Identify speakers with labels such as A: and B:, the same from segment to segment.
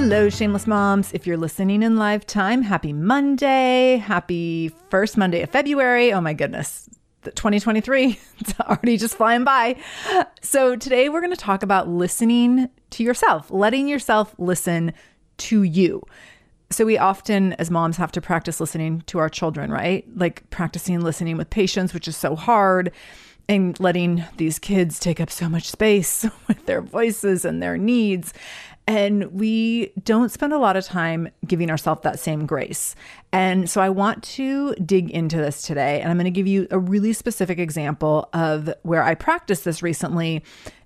A: Hello, Shameless Moms. If you're listening in live time, happy Monday. Happy first Monday of February. Oh my goodness. 2023, it's already just flying by. So, today we're going to talk about listening to yourself, letting yourself listen to you. So, we often, as moms, have to practice listening to our children, right? Like practicing listening with patience, which is so hard and letting these kids take up so much space with their voices and their needs. And we don't spend a lot of time giving ourselves that same grace. And so I want to dig into this today. And I'm going to give you a really specific example of where I practiced this recently.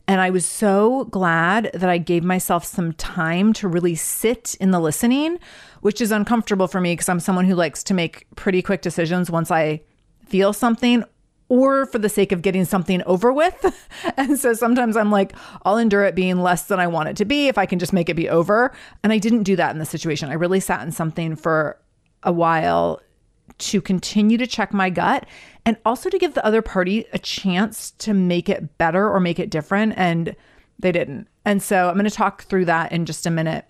A: And I was so glad that I gave myself some time to really sit in the listening, which is uncomfortable for me because I'm someone who likes to make pretty quick decisions once I feel something or for the sake of getting something over with. and so sometimes I'm like, I'll endure it being less than I want it to be if I can just make it be over. And I didn't do that in this situation. I really sat in something for a while to continue to check my gut and also to give the other party a chance to make it better or make it different. And they didn't. And so I'm going to talk through that in just a minute.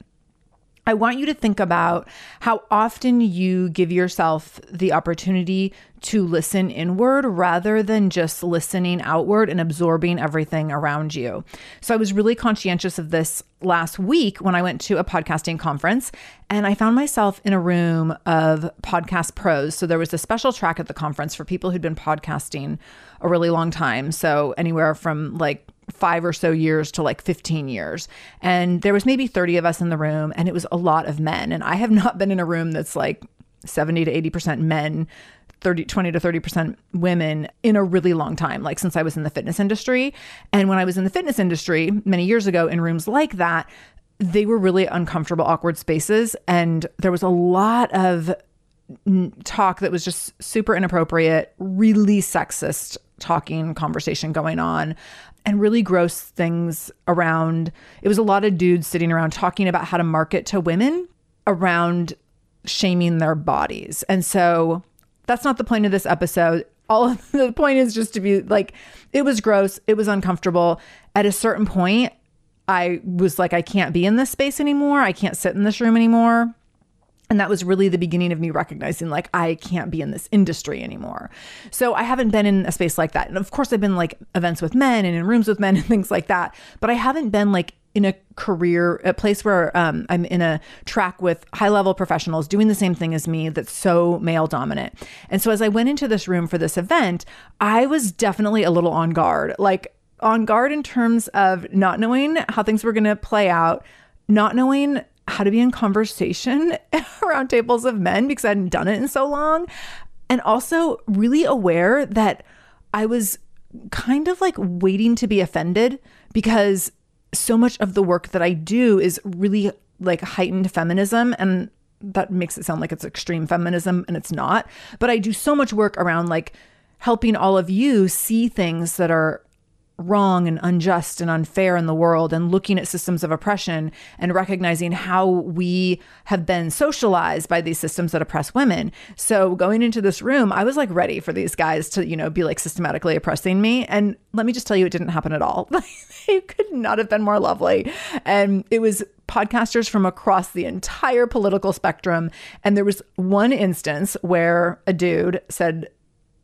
A: I want you to think about how often you give yourself the opportunity to listen inward rather than just listening outward and absorbing everything around you. So I was really conscientious of this last week when I went to a podcasting conference and I found myself in a room of podcast pros. So there was a special track at the conference for people who'd been podcasting a really long time. So anywhere from like five or so years to like 15 years. And there was maybe 30 of us in the room and it was a lot of men. And I have not been in a room that's like 70 to 80% men 30 20 to 30% women in a really long time like since I was in the fitness industry and when I was in the fitness industry many years ago in rooms like that they were really uncomfortable awkward spaces and there was a lot of talk that was just super inappropriate really sexist talking conversation going on and really gross things around. It was a lot of dudes sitting around talking about how to market to women around shaming their bodies. And so that's not the point of this episode. all of the point is just to be like, it was gross. It was uncomfortable. At a certain point, I was like, I can't be in this space anymore. I can't sit in this room anymore. And that was really the beginning of me recognizing, like, I can't be in this industry anymore. So I haven't been in a space like that. And of course, I've been like events with men and in rooms with men and things like that. But I haven't been like in a career, a place where um, I'm in a track with high level professionals doing the same thing as me that's so male dominant. And so as I went into this room for this event, I was definitely a little on guard. Like, on guard in terms of not knowing how things were going to play out, not knowing how to be in conversation around tables of men because I hadn't done it in so long. And also really aware that I was kind of like waiting to be offended because so much of the work that I do is really like heightened feminism and that makes it sound like it's extreme feminism and it's not. But I do so much work around like helping all of you see things that are wrong and unjust and unfair in the world and looking at systems of oppression and recognizing how we have been socialized by these systems that oppress women. So going into this room, I was like ready for these guys to, you know, be like systematically oppressing me. And let me just tell you, it didn't happen at all. they could not have been more lovely. And it was podcasters from across the entire political spectrum. And there was one instance where a dude said,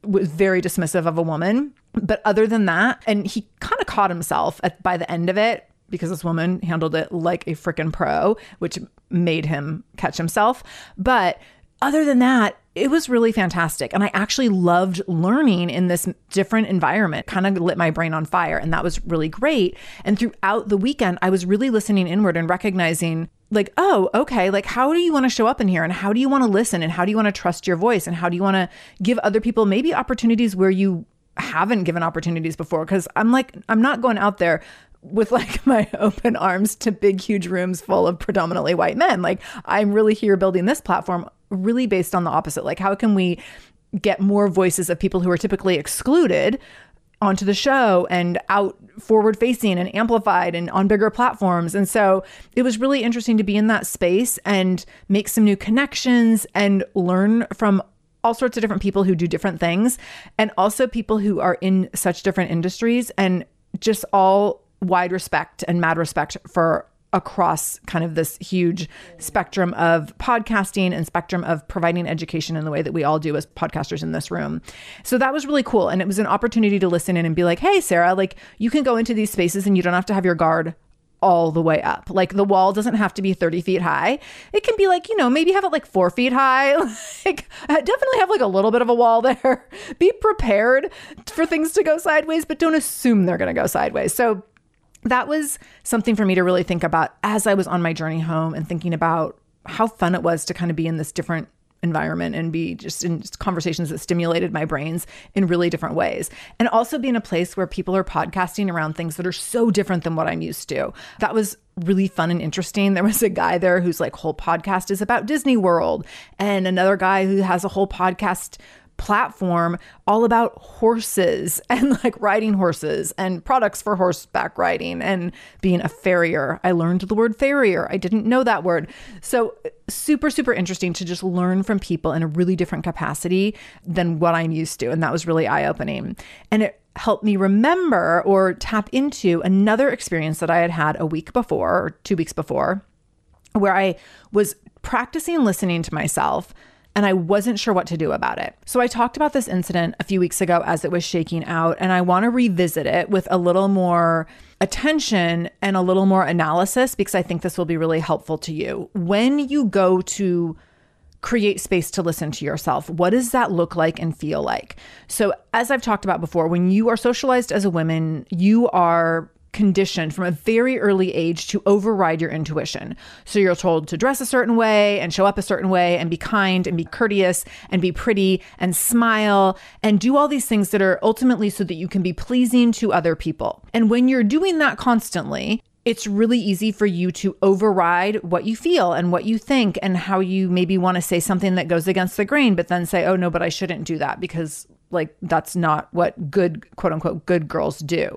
A: was very dismissive of a woman but other than that, and he kind of caught himself at, by the end of it because this woman handled it like a freaking pro, which made him catch himself. But other than that, it was really fantastic. And I actually loved learning in this different environment, kind of lit my brain on fire. And that was really great. And throughout the weekend, I was really listening inward and recognizing, like, oh, okay, like, how do you want to show up in here? And how do you want to listen? And how do you want to trust your voice? And how do you want to give other people maybe opportunities where you haven't given opportunities before because I'm like, I'm not going out there with like my open arms to big, huge rooms full of predominantly white men. Like, I'm really here building this platform really based on the opposite. Like, how can we get more voices of people who are typically excluded onto the show and out forward facing and amplified and on bigger platforms. And so it was really interesting to be in that space and make some new connections and learn from all sorts of different people who do different things and also people who are in such different industries and just all wide respect and mad respect for across kind of this huge spectrum of podcasting and spectrum of providing education in the way that we all do as podcasters in this room. So that was really cool and it was an opportunity to listen in and be like, "Hey Sarah, like you can go into these spaces and you don't have to have your guard all the way up. Like the wall doesn't have to be 30 feet high. It can be like, you know, maybe have it like four feet high. like uh, definitely have like a little bit of a wall there. be prepared for things to go sideways, but don't assume they're going to go sideways. So that was something for me to really think about as I was on my journey home and thinking about how fun it was to kind of be in this different environment and be just in conversations that stimulated my brains in really different ways. And also be in a place where people are podcasting around things that are so different than what I'm used to. That was really fun and interesting. There was a guy there whose like whole podcast is about Disney World and another guy who has a whole podcast platform all about horses and like riding horses and products for horseback riding and being a farrier. I learned the word farrier. I didn't know that word. So, super, super interesting to just learn from people in a really different capacity than what I'm used to. And that was really eye opening. And it helped me remember or tap into another experience that I had had a week before or two weeks before, where I was practicing listening to myself and I wasn't sure what to do about it. So I talked about this incident a few weeks ago as it was shaking out, and I want to revisit it with a little more attention and a little more analysis because I think this will be really helpful to you. When you go to create space to listen to yourself. What does that look like and feel like? So, as I've talked about before, when you are socialized as a woman, you are conditioned from a very early age to override your intuition. So you're told to dress a certain way and show up a certain way and be kind and be courteous and be pretty and smile and do all these things that are ultimately so that you can be pleasing to other people. And when you're doing that constantly, it's really easy for you to override what you feel and what you think and how you maybe want to say something that goes against the grain, but then say, oh no, but I shouldn't do that because like that's not what good, quote unquote, good girls do.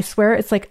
A: swear it's like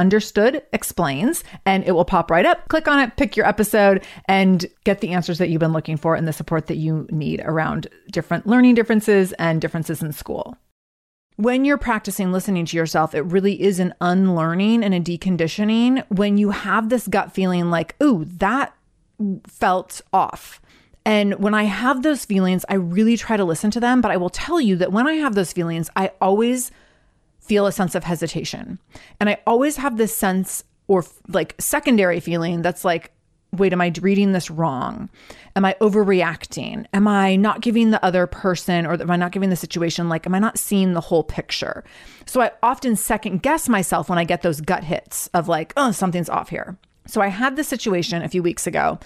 A: Understood Explains, and it will pop right up. Click on it, pick your episode, and get the answers that you've been looking for and the support that you need around different learning differences and differences in school when you're practicing listening to yourself, it really is an unlearning and a deconditioning when you have this gut feeling like, ooh, that felt off. And when I have those feelings, I really try to listen to them. But I will tell you that when I have those feelings, I always feel a sense of hesitation. And I always have this sense or like secondary feeling that's like, wait, am I reading this wrong? Am I overreacting? Am I not giving the other person or am I not giving the situation like, am I not seeing the whole picture? So I often second guess myself when I get those gut hits of like, oh, something's off here. So I had this situation a few weeks ago.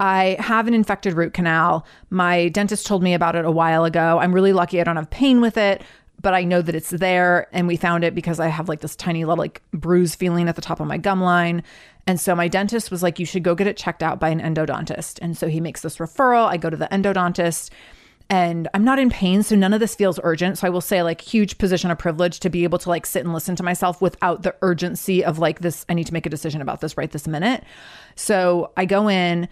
A: I have an infected root canal. My dentist told me about it a while ago. I'm really lucky I don't have pain with it, but I know that it's there. And we found it because I have like this tiny little like bruise feeling at the top of my gum line. And so my dentist was like, you should go get it checked out by an endodontist. And so he makes this referral. I go to the endodontist and I'm not in pain. So none of this feels urgent. So I will say, like, huge position of privilege to be able to like sit and listen to myself without the urgency of like this, I need to make a decision about this right this minute. So I go in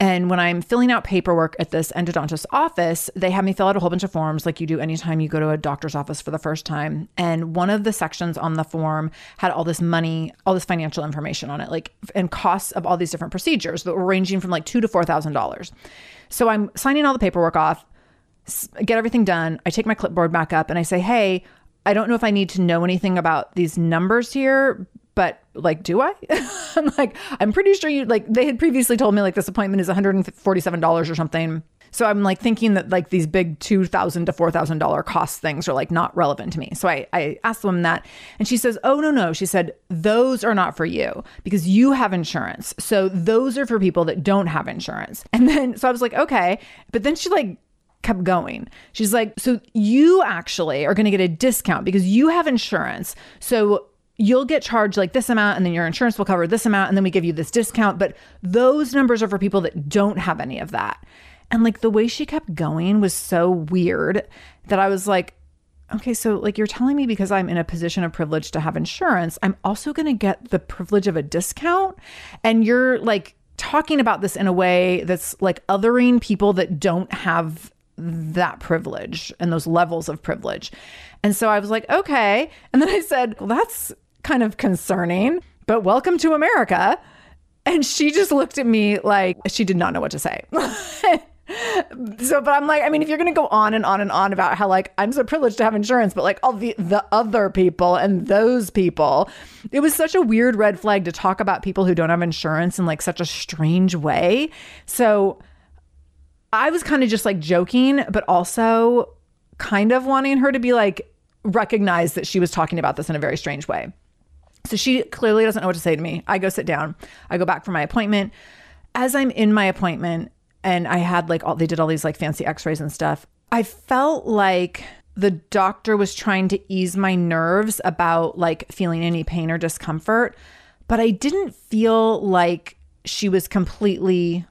A: and when I'm filling out paperwork at this endodontist office, they have me fill out a whole bunch of forms like you do anytime you go to a doctor's office for the first time. And one of the sections on the form had all this money, all this financial information on it, like and costs of all these different procedures that were ranging from like two to four thousand dollars. So I'm signing all the paperwork off, get everything done. I take my clipboard back up and I say, Hey, I don't know if I need to know anything about these numbers here, like, do I? I'm like, I'm pretty sure you like they had previously told me like this appointment is $147 or something. So I'm like thinking that like these big two thousand to four thousand dollar cost things are like not relevant to me. So I I asked them that, and she says, "Oh no no," she said, "those are not for you because you have insurance. So those are for people that don't have insurance." And then so I was like, "Okay," but then she like kept going. She's like, "So you actually are going to get a discount because you have insurance. So you'll get charged like this amount and then your insurance will cover this amount and then we give you this discount, but those numbers are for people that don't have any of that." And like the way she kept going was so weird that I was like, okay, so like you're telling me because I'm in a position of privilege to have insurance, I'm also going to get the privilege of a discount. And you're like talking about this in a way that's like othering people that don't have that privilege and those levels of privilege. And so I was like, okay. And then I said, well, that's kind of concerning, but welcome to America. And she just looked at me like she did not know what to say. so but i'm like i mean if you're gonna go on and on and on about how like i'm so privileged to have insurance but like all the the other people and those people it was such a weird red flag to talk about people who don't have insurance in like such a strange way so i was kind of just like joking but also kind of wanting her to be like recognize that she was talking about this in a very strange way so she clearly doesn't know what to say to me i go sit down i go back for my appointment as i'm in my appointment and I had like all they did all these like fancy x-rays and stuff. I felt like the doctor was trying to ease my nerves about like feeling any pain or discomfort, but I didn't feel like she was completely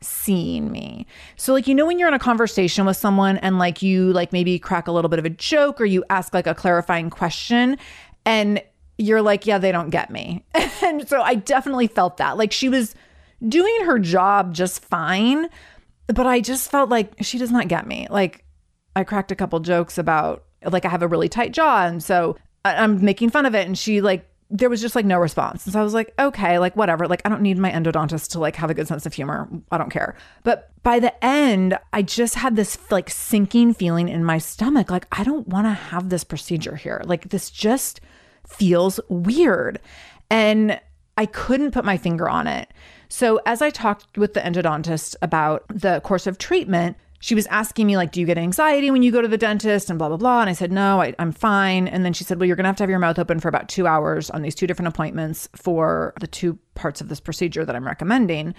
A: seeing me. So like you know when you're in a conversation with someone and like you like maybe crack a little bit of a joke or you ask like a clarifying question and you're like yeah they don't get me. and so I definitely felt that. Like she was doing her job just fine. But I just felt like she does not get me. Like, I cracked a couple jokes about, like, I have a really tight jaw. And so I'm making fun of it. And she, like, there was just like no response. And so I was like, okay, like whatever. Like I don't need my endodontist to like have a good sense of humor. I don't care. But by the end, I just had this like sinking feeling in my stomach. Like I don't want to have this procedure here. Like this just feels weird. And I couldn't put my finger on it. So, as I talked with the endodontist about the course of treatment, she was asking me like do you get anxiety when you go to the dentist? and blah blah blah. And i said no I, am fine. And then she said well you're gonna have to have your mouth open for about two hours on these two different appointments for the two parts of this procedure that i'm recommending.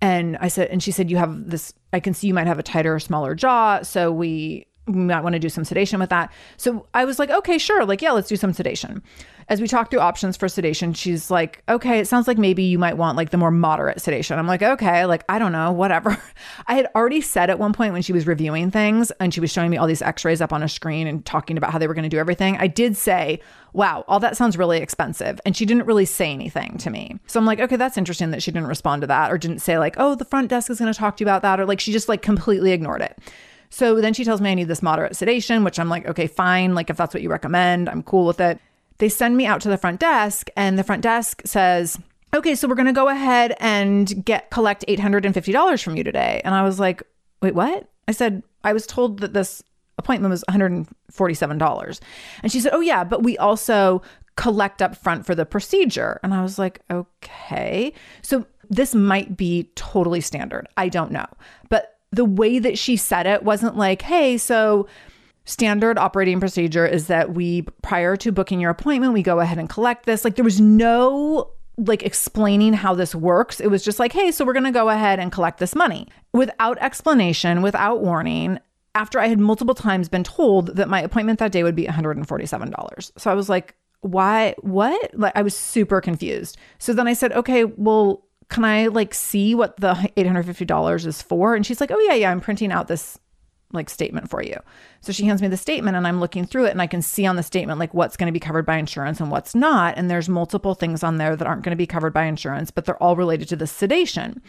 A: And i said and she said you have this i can see you might have a tighter smaller jaw. So we might want to do some sedation with that so i was like okay sure like yeah let's do some sedation as we talk through options for sedation, she's like, okay, it sounds like maybe you might want like the more moderate sedation. I'm like, okay, like, I don't know, whatever. I had already said at one point when she was reviewing things and she was showing me all these x rays up on a screen and talking about how they were going to do everything, I did say, wow, all that sounds really expensive. And she didn't really say anything to me. So I'm like, okay, that's interesting that she didn't respond to that or didn't say, like, oh, the front desk is going to talk to you about that. Or like, she just like completely ignored it. So then she tells me I need this moderate sedation, which I'm like, okay, fine. Like, if that's what you recommend, I'm cool with it they send me out to the front desk and the front desk says, "Okay, so we're going to go ahead and get collect $850 from you today." And I was like, "Wait, what?" I said, "I was told that this appointment was $147." And she said, "Oh yeah, but we also collect up front for the procedure." And I was like, "Okay." So this might be totally standard. I don't know. But the way that she said it wasn't like, "Hey, so standard operating procedure is that we prior to booking your appointment we go ahead and collect this. Like there was no like explaining how this works. It was just like hey so we're going to go ahead and collect this money. Without explanation without warning after i had multiple times been told that my appointment that day would be $147 so i was like why what? Like i was super confused. So then i said okay well can I like see what the $850 is for? And she's like, Oh, yeah, yeah, I'm printing out this like statement for you. So she hands me the statement and I'm looking through it and I can see on the statement like what's going to be covered by insurance and what's not. And there's multiple things on there that aren't going to be covered by insurance, but they're all related to the sedation.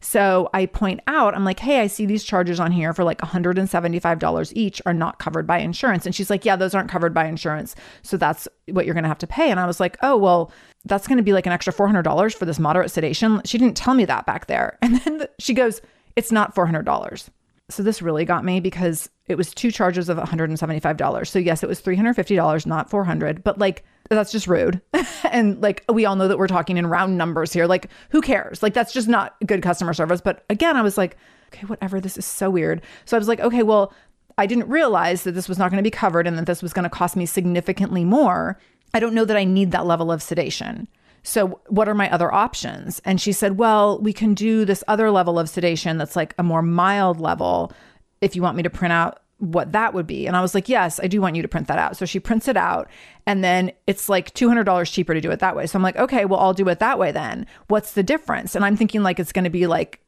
A: So I point out, I'm like, hey, I see these charges on here for like $175 each are not covered by insurance. And she's like, yeah, those aren't covered by insurance. So that's what you're going to have to pay. And I was like, oh, well, that's going to be like an extra $400 for this moderate sedation. She didn't tell me that back there. And then she goes, it's not $400. So this really got me because it was two charges of $175. So yes, it was $350, not 400, but like That's just rude. and like we all know that we're talking in round numbers here. Like who cares? Like that's just not good customer service. But again, I was like, okay, whatever. This is so weird. So I was like, okay, well, I didn't realize that this was not going to be covered and that this was going to cost me significantly more. I don't know that I need that level of sedation. So, what are my other options? And she said, Well, we can do this other level of sedation that's like a more mild level if you want me to print out what that would be. And I was like, Yes, I do want you to print that out. So she prints it out. And then it's like $200 cheaper to do it that way. So I'm like, Okay, well, I'll do it that way then. What's the difference? And I'm thinking like it's going to be like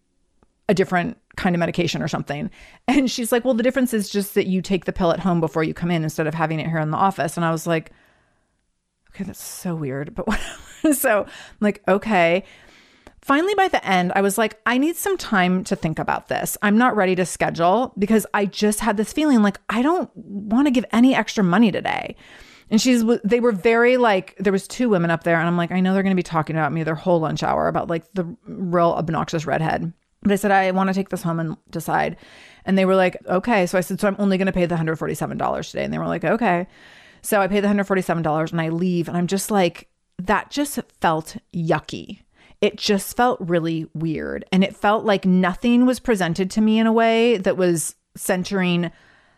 A: a different kind of medication or something. And she's like, Well, the difference is just that you take the pill at home before you come in instead of having it here in the office. And I was like, Okay, that's so weird, but so I'm like, okay. Finally, by the end, I was like, I need some time to think about this. I'm not ready to schedule because I just had this feeling like I don't want to give any extra money today. And she's, they were very like, there was two women up there, and I'm like, I know they're going to be talking about me their whole lunch hour about like the real obnoxious redhead. But I said, I want to take this home and decide. And they were like, okay. So I said, so I'm only going to pay the $147 today. And they were like, okay. So I pay the $147 and I leave. And I'm just like, that just felt yucky. It just felt really weird. And it felt like nothing was presented to me in a way that was centering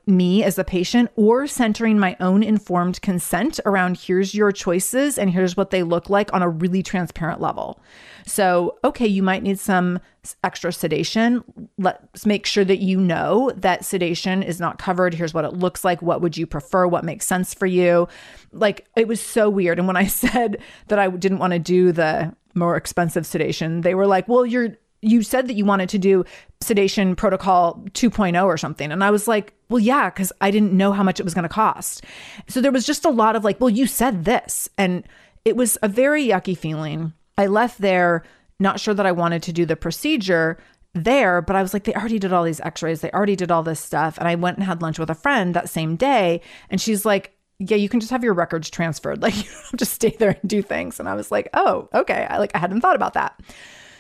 A: me as a patient or centering my own informed consent around here's your choices and here's what they look like on a really transparent level. So, okay, you might need some extra sedation. Let's make sure that you know that sedation is not covered. Here's what it looks like. What would you prefer? What makes sense for you? Like, it was so weird. And when I said that I didn't want to do the more expensive sedation, they were like, well, you're you said that you wanted to do sedation protocol 2.0 or something. And I was like, well, yeah, because I didn't know how much it was going to cost. So there was just a lot of like, well, you said this. And it was a very yucky feeling. I left there not sure that I wanted to do the procedure there, but I was like, they already did all these x rays, they already did all this stuff. And I went and had lunch with a friend that same day. And she's like, yeah, you can just have your records transferred. Like you don't to stay there and do things. And I was like, oh, okay. I like I hadn't thought about that.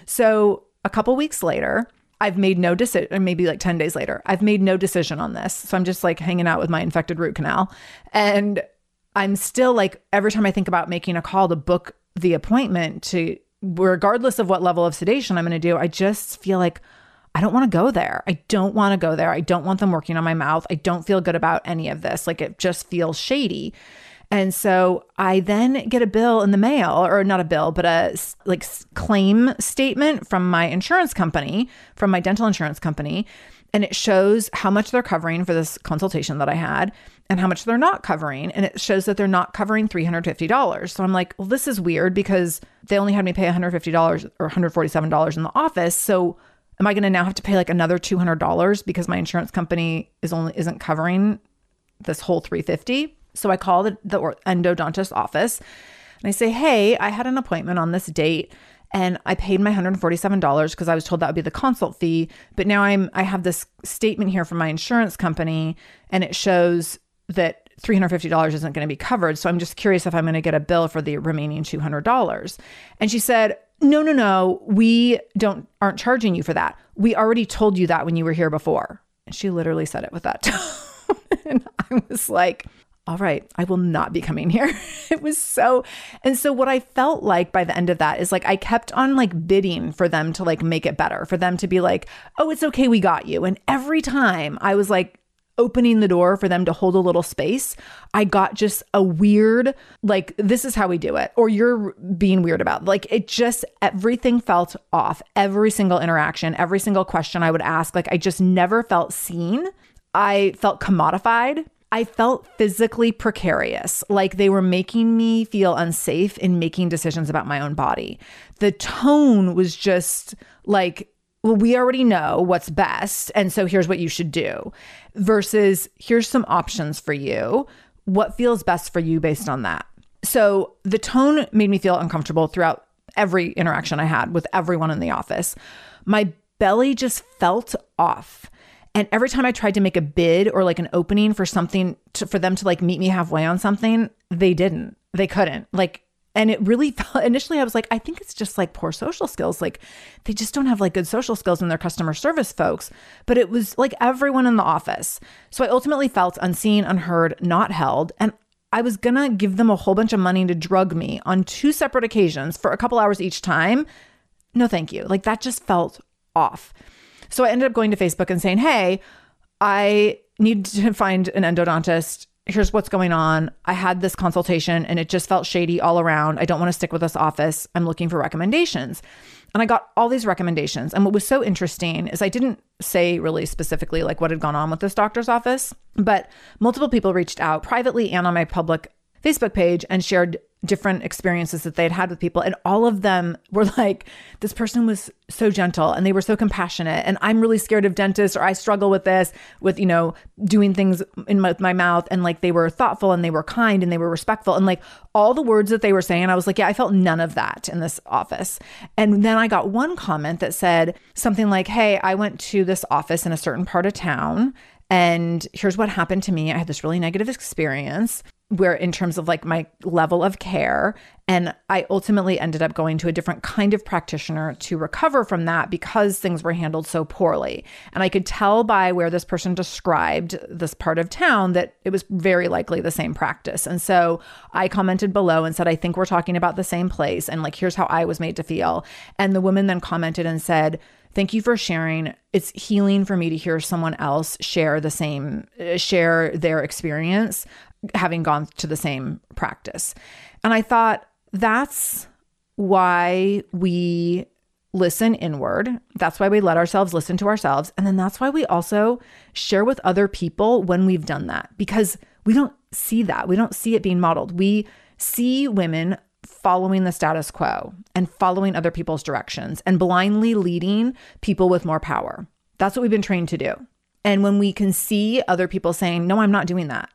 A: So a couple weeks later, I've made no decision, maybe like 10 days later, I've made no decision on this. So I'm just like hanging out with my infected root canal. And I'm still like, every time I think about making a call to book the appointment to, regardless of what level of sedation I'm going to do, I just feel like I don't want to go there. I don't want to go there. I don't want them working on my mouth. I don't feel good about any of this. Like it just feels shady. And so I then get a bill in the mail, or not a bill, but a like claim statement from my insurance company, from my dental insurance company. And it shows how much they're covering for this consultation that I had and how much they're not covering. And it shows that they're not covering $350. So I'm like, well, this is weird because they only had me pay $150 or $147 in the office. So am I going to now have to pay like another $200 because my insurance company is only isn't covering this whole 350? So I call the, the endodontist office and I say, Hey, I had an appointment on this date and I paid my $147 because I was told that would be the consult fee. But now I'm I have this statement here from my insurance company and it shows that $350 isn't going to be covered. So I'm just curious if I'm going to get a bill for the remaining $200. And she said, "No, no, no. We don't aren't charging you for that. We already told you that when you were here before." And she literally said it with that tone. and I was like, all right, I will not be coming here. it was so, and so what I felt like by the end of that is like I kept on like bidding for them to like make it better, for them to be like, oh, it's okay, we got you. And every time I was like, opening the door for them to hold a little space, I got just a weird, like, this is how we do it, or you're being weird about. Like, it just, everything felt off. Every single interaction, every single question I would ask, like, I just never felt seen. I felt commodified. I felt physically precarious, like they were making me feel unsafe in making decisions about my own body. The tone was just like, well, we already know what's best. And so here's what you should do, versus here's some options for you. What feels best for you based on that? So the tone made me feel uncomfortable throughout every interaction I had with everyone in the office. My belly just felt off. And every time I tried to make a bid or like an opening for something to, for them to like meet me halfway on something, they didn't. They couldn't. Like, and it really felt initially, I was like, I think it's just like poor social skills. Like, they just don't have like good social skills in their customer service folks. But it was like everyone in the office. So I ultimately felt unseen, unheard, not held. And I was gonna give them a whole bunch of money to drug me on two separate occasions for a couple hours each time. No, thank you. Like that just felt off. So I ended up going to Facebook and saying, Hey, I need to find an endodontist. Here's what's going on. I had this consultation and it just felt shady all around. I don't want to stick with this office. I'm looking for recommendations. And I got all these recommendations. And what was so interesting is I didn't say really specifically like what had gone on with this doctor's office, but multiple people reached out privately and on my public Facebook page and shared different experiences that they had had with people and all of them were like this person was so gentle and they were so compassionate and i'm really scared of dentists or i struggle with this with you know doing things in my, my mouth and like they were thoughtful and they were kind and they were respectful and like all the words that they were saying i was like yeah i felt none of that in this office and then i got one comment that said something like hey i went to this office in a certain part of town and here's what happened to me. I had this really negative experience where in terms of like my level of care and i ultimately ended up going to a different kind of practitioner to recover from that because things were handled so poorly. And i could tell by where this person described this part of town that it was very likely the same practice. And so i commented below and said i think we're talking about the same place and like here's how i was made to feel. And the woman then commented and said Thank you for sharing. It's healing for me to hear someone else share the same, uh, share their experience having gone to the same practice. And I thought that's why we listen inward. That's why we let ourselves listen to ourselves. And then that's why we also share with other people when we've done that because we don't see that. We don't see it being modeled. We see women following the status quo and following other people's directions and blindly leading people with more power. That's what we've been trained to do. And when we can see other people saying, No, I'm not doing that.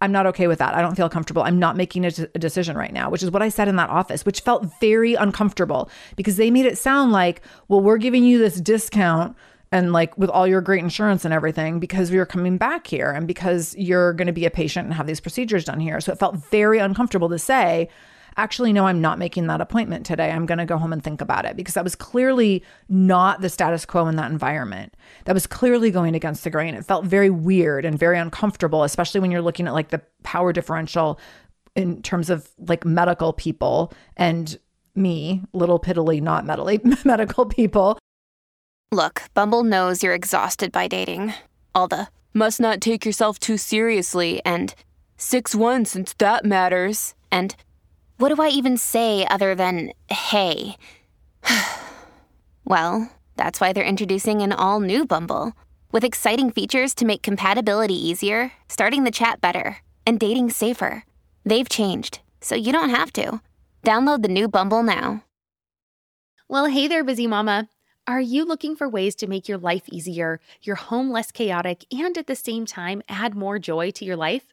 A: I'm not okay with that. I don't feel comfortable. I'm not making a, decision right now, which is what I said in that office, which felt very uncomfortable because they made it sound like, well, we're giving you this discount and like with all your great insurance and everything because you're coming back here and because you're going to be a patient and have these procedures done here. So it felt very uncomfortable to say, actually, no, I'm not making that appointment today. I'm going to go home and think about it because that was clearly not the status quo in that environment. That was clearly going against the grain. It felt very weird and very uncomfortable, especially when you're looking at like the power differential in terms of like medical people and me, little piddly, not medically, medical people.
B: Look, Bumble knows you're exhausted by dating. All the must not take yourself too seriously and 6 1 since that matters. And what do I even say other than hey? well, that's why they're introducing an all new Bumble with exciting features to make compatibility easier, starting the chat better, and dating safer. They've changed, so you don't have to. Download the new Bumble now.
C: Well, hey there, busy mama. Are you looking for ways to make your life easier, your home less chaotic, and at the same time add more joy to your life?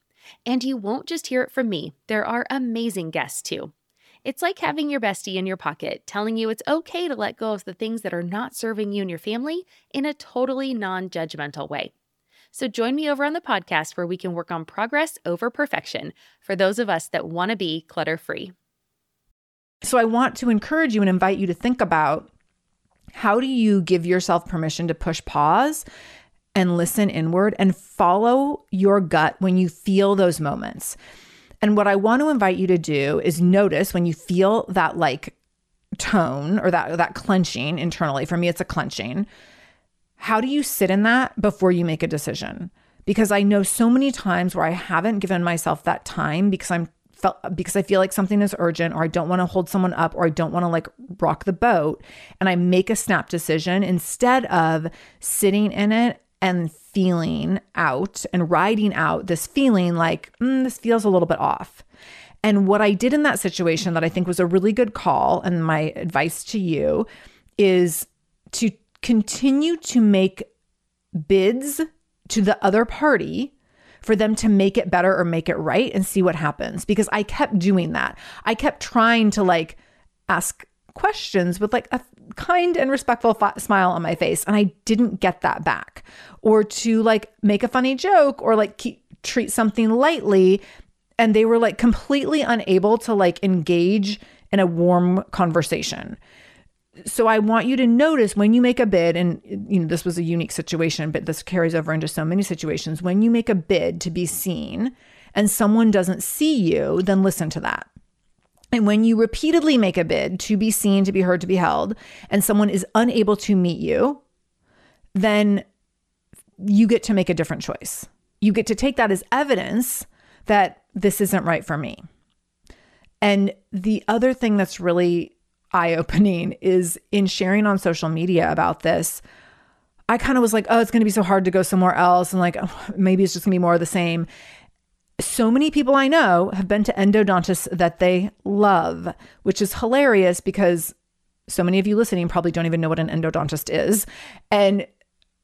C: And you won't just hear it from me, there are amazing guests too. It's like having your bestie in your pocket telling you it's okay to let go of the things that are not serving you and your family in a totally non judgmental way. So join me over on the podcast where we can work on progress over perfection for those of us that want to be clutter free.
A: So I want to encourage you and invite you to think about how do you give yourself permission to push pause and listen inward and follow your gut when you feel those moments. And what I want to invite you to do is notice when you feel that like tone or that that clenching internally. For me it's a clenching. How do you sit in that before you make a decision? Because I know so many times where I haven't given myself that time because I'm felt because I feel like something is urgent or I don't want to hold someone up or I don't want to like rock the boat and I make a snap decision instead of sitting in it and feeling out and riding out this feeling like, mm, this feels a little bit off. And what I did in that situation that I think was a really good call, and my advice to you is to continue to make bids to the other party for them to make it better or make it right and see what happens because I kept doing that. I kept trying to like ask questions with like a kind and respectful smile on my face and I didn't get that back or to like make a funny joke or like keep, treat something lightly and they were like completely unable to like engage in a warm conversation. So I want you to notice when you make a bid and you know this was a unique situation but this carries over into so many situations when you make a bid to be seen and someone doesn't see you then listen to that. And when you repeatedly make a bid to be seen, to be heard, to be held, and someone is unable to meet you, then you get to make a different choice. You get to take that as evidence that this isn't right for me. And the other thing that's really eye opening is in sharing on social media about this. I kind of was like, oh, it's going to be so hard to go somewhere else. And like, oh, maybe it's just going to be more of the same so many people I know have been to endodontists that they love, which is hilarious because so many of you listening probably don't even know what an endodontist is. And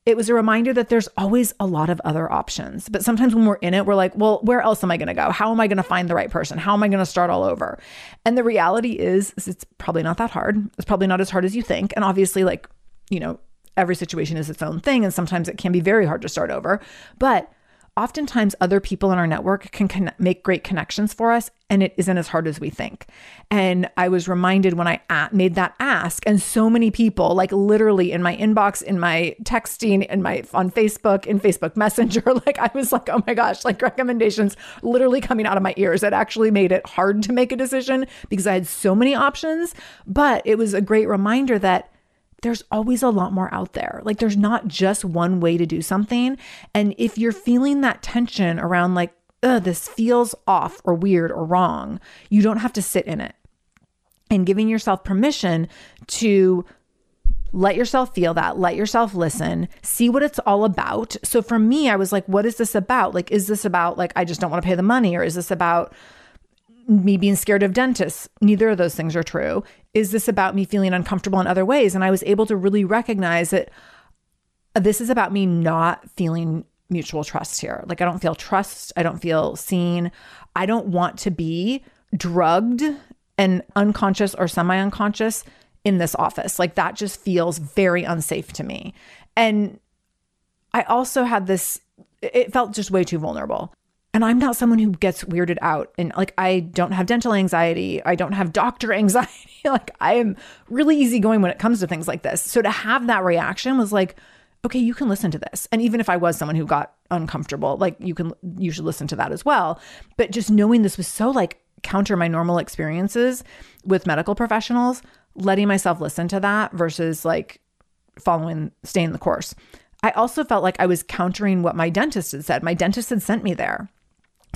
A: it was a reminder that there's always a lot of other options. But sometimes when we're in it, we're like, well, where else am I going to go? How am I going to find the right person? How am I going to start all over? And the reality is, is, it's probably not that hard. It's probably not as hard as you think. And obviously, like, you know, every situation is its own thing. And sometimes it can be very hard to start over. But oftentimes other people in our network can con- make great connections for us and it isn't as hard as we think. And i was reminded when i a- made that ask and so many people like literally in my inbox in my texting in my on facebook in facebook messenger like i was like oh my gosh like recommendations literally coming out of my ears. It actually made it hard to make a decision because i had so many options but it was a great reminder that there's always a lot more out there. Like there's not just one way to do something. And if you're feeling that tension around like, this feels off or weird or wrong, you don't have to sit in it. And giving yourself permission to let yourself feel that, let yourself listen, see what it's all about. So for me, I was like, what is this about? Like, is this about like, I just don't want to pay the money? Or is this about, me being scared of dentists. Neither of those things are true. Is this about me feeling uncomfortable in other ways? And I was able to really recognize that this is about me not feeling mutual trust here. Like, I don't feel trust. I don't feel seen. I don't want to be drugged and unconscious or semi unconscious in this office. Like, that just feels very unsafe to me. And I also had this, it felt just way too vulnerable. And I'm not someone who gets weirded out. And like, I don't have dental anxiety. I don't have doctor anxiety. like, I am really easygoing when it comes to things like this. So to have that reaction was like, okay, you can listen to this. And even if I was someone who got uncomfortable, like, you can, you should listen to that as well. But just knowing this was so like counter my normal experiences with medical professionals, letting myself listen to that versus like following, staying the course. I also felt like I was countering what my dentist had said. My dentist had sent me there.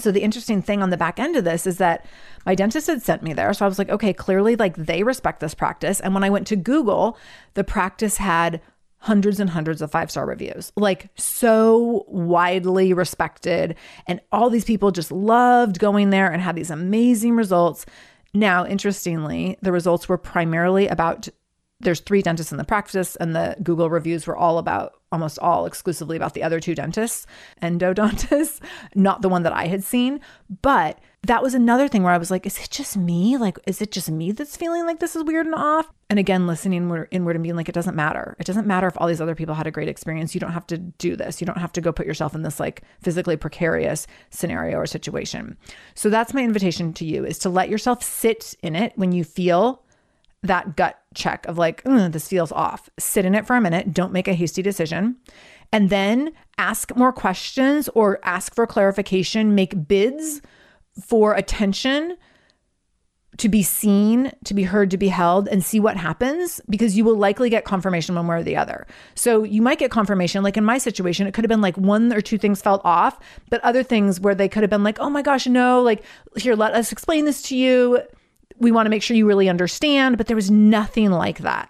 A: So the interesting thing on the back end of this is that my dentist had sent me there. So I was like, okay, clearly like they respect this practice. And when I went to Google, the practice had hundreds and hundreds of five-star reviews. Like so widely respected and all these people just loved going there and had these amazing results. Now, interestingly, the results were primarily about there's three dentists in the practice, and the Google reviews were all about almost all exclusively about the other two dentists, endodontists, not the one that I had seen. But that was another thing where I was like, is it just me? Like, is it just me that's feeling like this is weird and off? And again, listening inward and being like, it doesn't matter. It doesn't matter if all these other people had a great experience. You don't have to do this. You don't have to go put yourself in this like physically precarious scenario or situation. So that's my invitation to you is to let yourself sit in it when you feel that gut check of like, this feels off. Sit in it for a minute. Don't make a hasty decision. And then ask more questions or ask for clarification, make bids for attention to be seen, to be heard, to be held, and see what happens because you will likely get confirmation one way or the other. So you might get confirmation. Like in my situation, it could have been like one or two things felt off, but other things where they could have been like, oh my gosh, no, like, here, let us explain this to you we want to make sure you really understand, but there was nothing like that.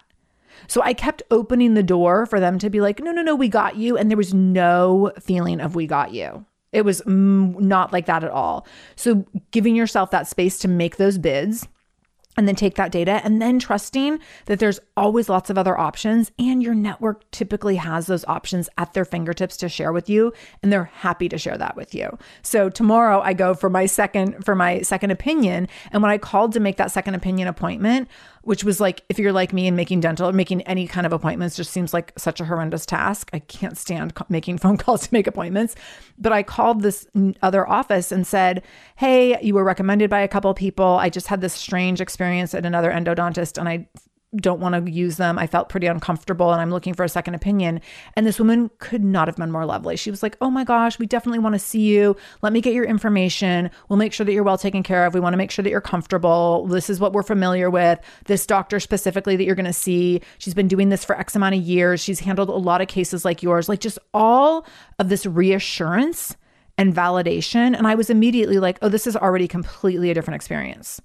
A: So I kept opening the door for them to be like, no, no, no, we got you. And there was no feeling of we got you. It was mm, not like that at all. So giving yourself that space to make those bids and then take that data and then trusting that there's always lots of other options and your network typically has those options at their fingertips to share with you and they're happy to share that with you. So tomorrow I go for my second for my second opinion and when I called to make that second opinion appointment, which was like if you're like me and making dental or making any kind of appointments just seems like such a horrendous task. I can't stand making phone calls to make appointments. But I called this other office and said, "Hey, you were recommended by a couple people. I just had this strange experience at another endodontist and I don't want to use them. I felt pretty uncomfortable and I'm looking for a second opinion. And this woman could not have been more lovely. She was like, Oh my gosh, we definitely want to see you. Let me get your information. We'll make sure that you're well taken care of. We want to make sure that you're comfortable. This is what we're familiar with. This doctor specifically that you're going to see, she's been doing this for X amount of years. She's handled a lot of cases like yours. Like just all of this reassurance and validation. And I was immediately like, Oh, this is already completely a different experience.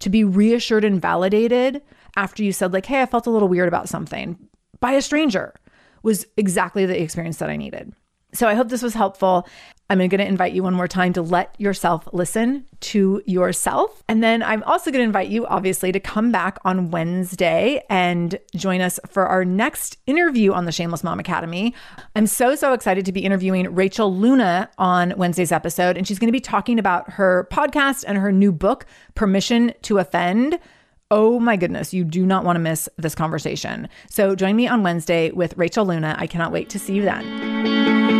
A: To be reassured and validated after you said, like, hey, I felt a little weird about something by a stranger was exactly the experience that I needed. So I hope this was helpful. I'm going to invite you one more time to let yourself listen to yourself. And then I'm also going to invite you, obviously, to come back on Wednesday and join us for our next interview on the Shameless Mom Academy. I'm so, so excited to be interviewing Rachel Luna on Wednesday's episode. And she's going to be talking about her podcast and her new book, Permission to Offend Oh my goodness, you do not want to miss this conversation. So join me on Wednesday with Rachel Luna. I cannot wait to see you then.